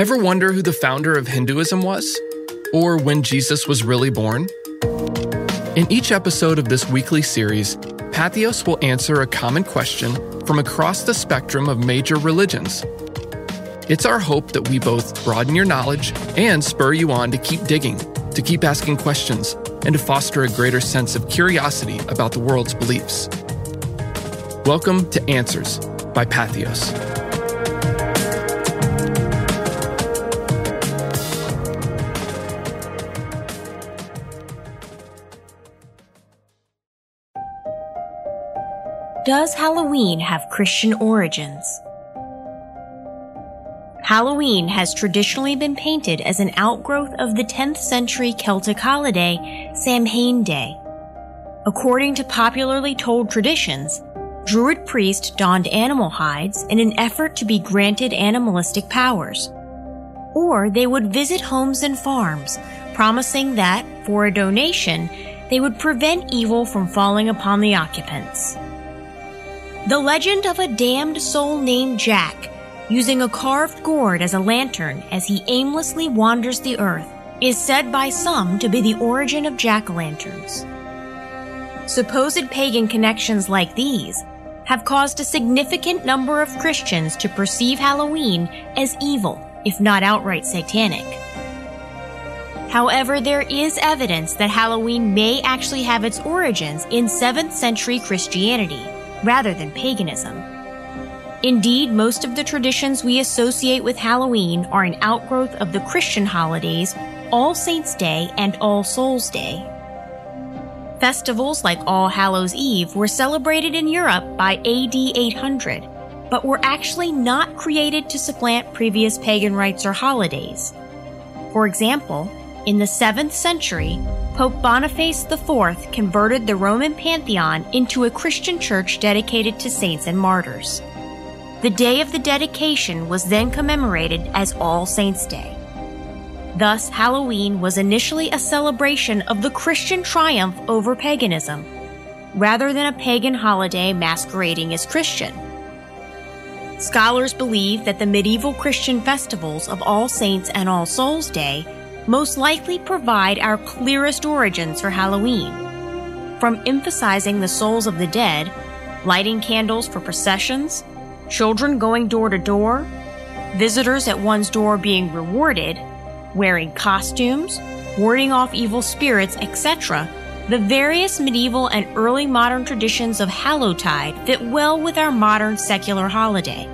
Ever wonder who the founder of Hinduism was? Or when Jesus was really born? In each episode of this weekly series, Patheos will answer a common question from across the spectrum of major religions. It's our hope that we both broaden your knowledge and spur you on to keep digging, to keep asking questions, and to foster a greater sense of curiosity about the world's beliefs. Welcome to Answers by Patheos. Does Halloween have Christian origins? Halloween has traditionally been painted as an outgrowth of the 10th century Celtic holiday, Samhain Day. According to popularly told traditions, Druid priests donned animal hides in an effort to be granted animalistic powers. Or they would visit homes and farms, promising that, for a donation, they would prevent evil from falling upon the occupants. The legend of a damned soul named Jack, using a carved gourd as a lantern as he aimlessly wanders the earth, is said by some to be the origin of jack o' lanterns. Supposed pagan connections like these have caused a significant number of Christians to perceive Halloween as evil, if not outright satanic. However, there is evidence that Halloween may actually have its origins in 7th century Christianity rather than paganism. Indeed, most of the traditions we associate with Halloween are an outgrowth of the Christian holidays All Saints' Day and All Souls' Day. Festivals like All Hallows' Eve were celebrated in Europe by AD 800, but were actually not created to supplant previous pagan rites or holidays. For example, in the 7th century, Pope Boniface IV converted the Roman pantheon into a Christian church dedicated to saints and martyrs. The day of the dedication was then commemorated as All Saints' Day. Thus, Halloween was initially a celebration of the Christian triumph over paganism, rather than a pagan holiday masquerading as Christian. Scholars believe that the medieval Christian festivals of All Saints and All Souls Day most likely provide our clearest origins for Halloween. From emphasizing the souls of the dead, lighting candles for processions, children going door to door, visitors at one's door being rewarded, wearing costumes, warding off evil spirits, etc., the various medieval and early modern traditions of Hallowtide fit well with our modern secular holiday.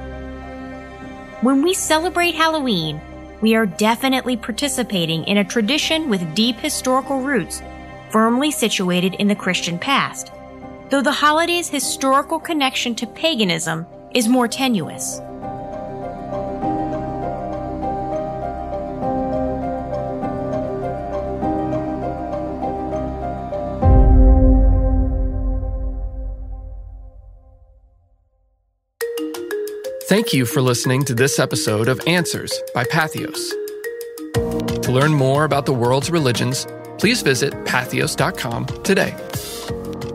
When we celebrate Halloween, we are definitely participating in a tradition with deep historical roots, firmly situated in the Christian past, though the holiday's historical connection to paganism is more tenuous. Thank you for listening to this episode of Answers by Patheos. To learn more about the world's religions, please visit patheos.com today.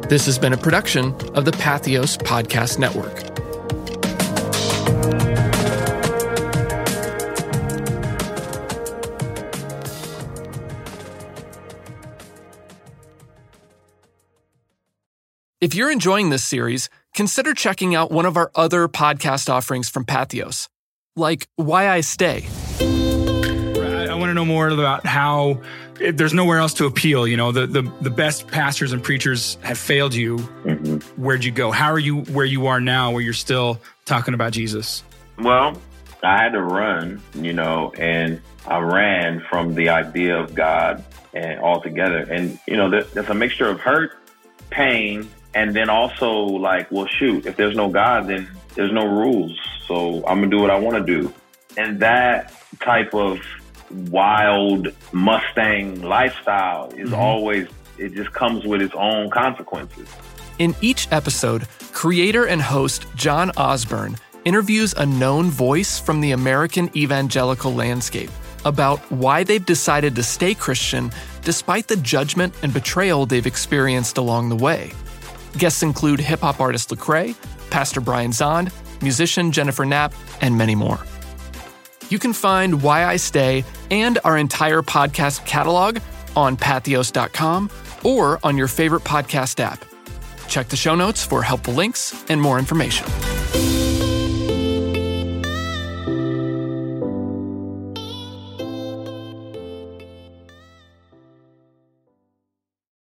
This has been a production of the Patheos Podcast Network. If you're enjoying this series, consider checking out one of our other podcast offerings from Patheos, like Why I Stay. I want to know more about how if there's nowhere else to appeal. You know, the, the, the best pastors and preachers have failed you. Mm-hmm. Where'd you go? How are you where you are now, where you're still talking about Jesus? Well, I had to run, you know, and I ran from the idea of God and altogether. And, you know, there's a mixture of hurt, pain, and then also like, well, shoot, if there's no God, then there's no rules. So I'm gonna do what I want to do, and that type of wild Mustang lifestyle is mm-hmm. always it just comes with its own consequences. In each episode, creator and host John Osborne interviews a known voice from the American evangelical landscape about why they've decided to stay Christian despite the judgment and betrayal they've experienced along the way. Guests include hip hop artist Lecrae, Pastor Brian Zahnd, musician Jennifer Knapp, and many more. You can find Why I Stay and our entire podcast catalog on patheos.com or on your favorite podcast app. Check the show notes for helpful links and more information.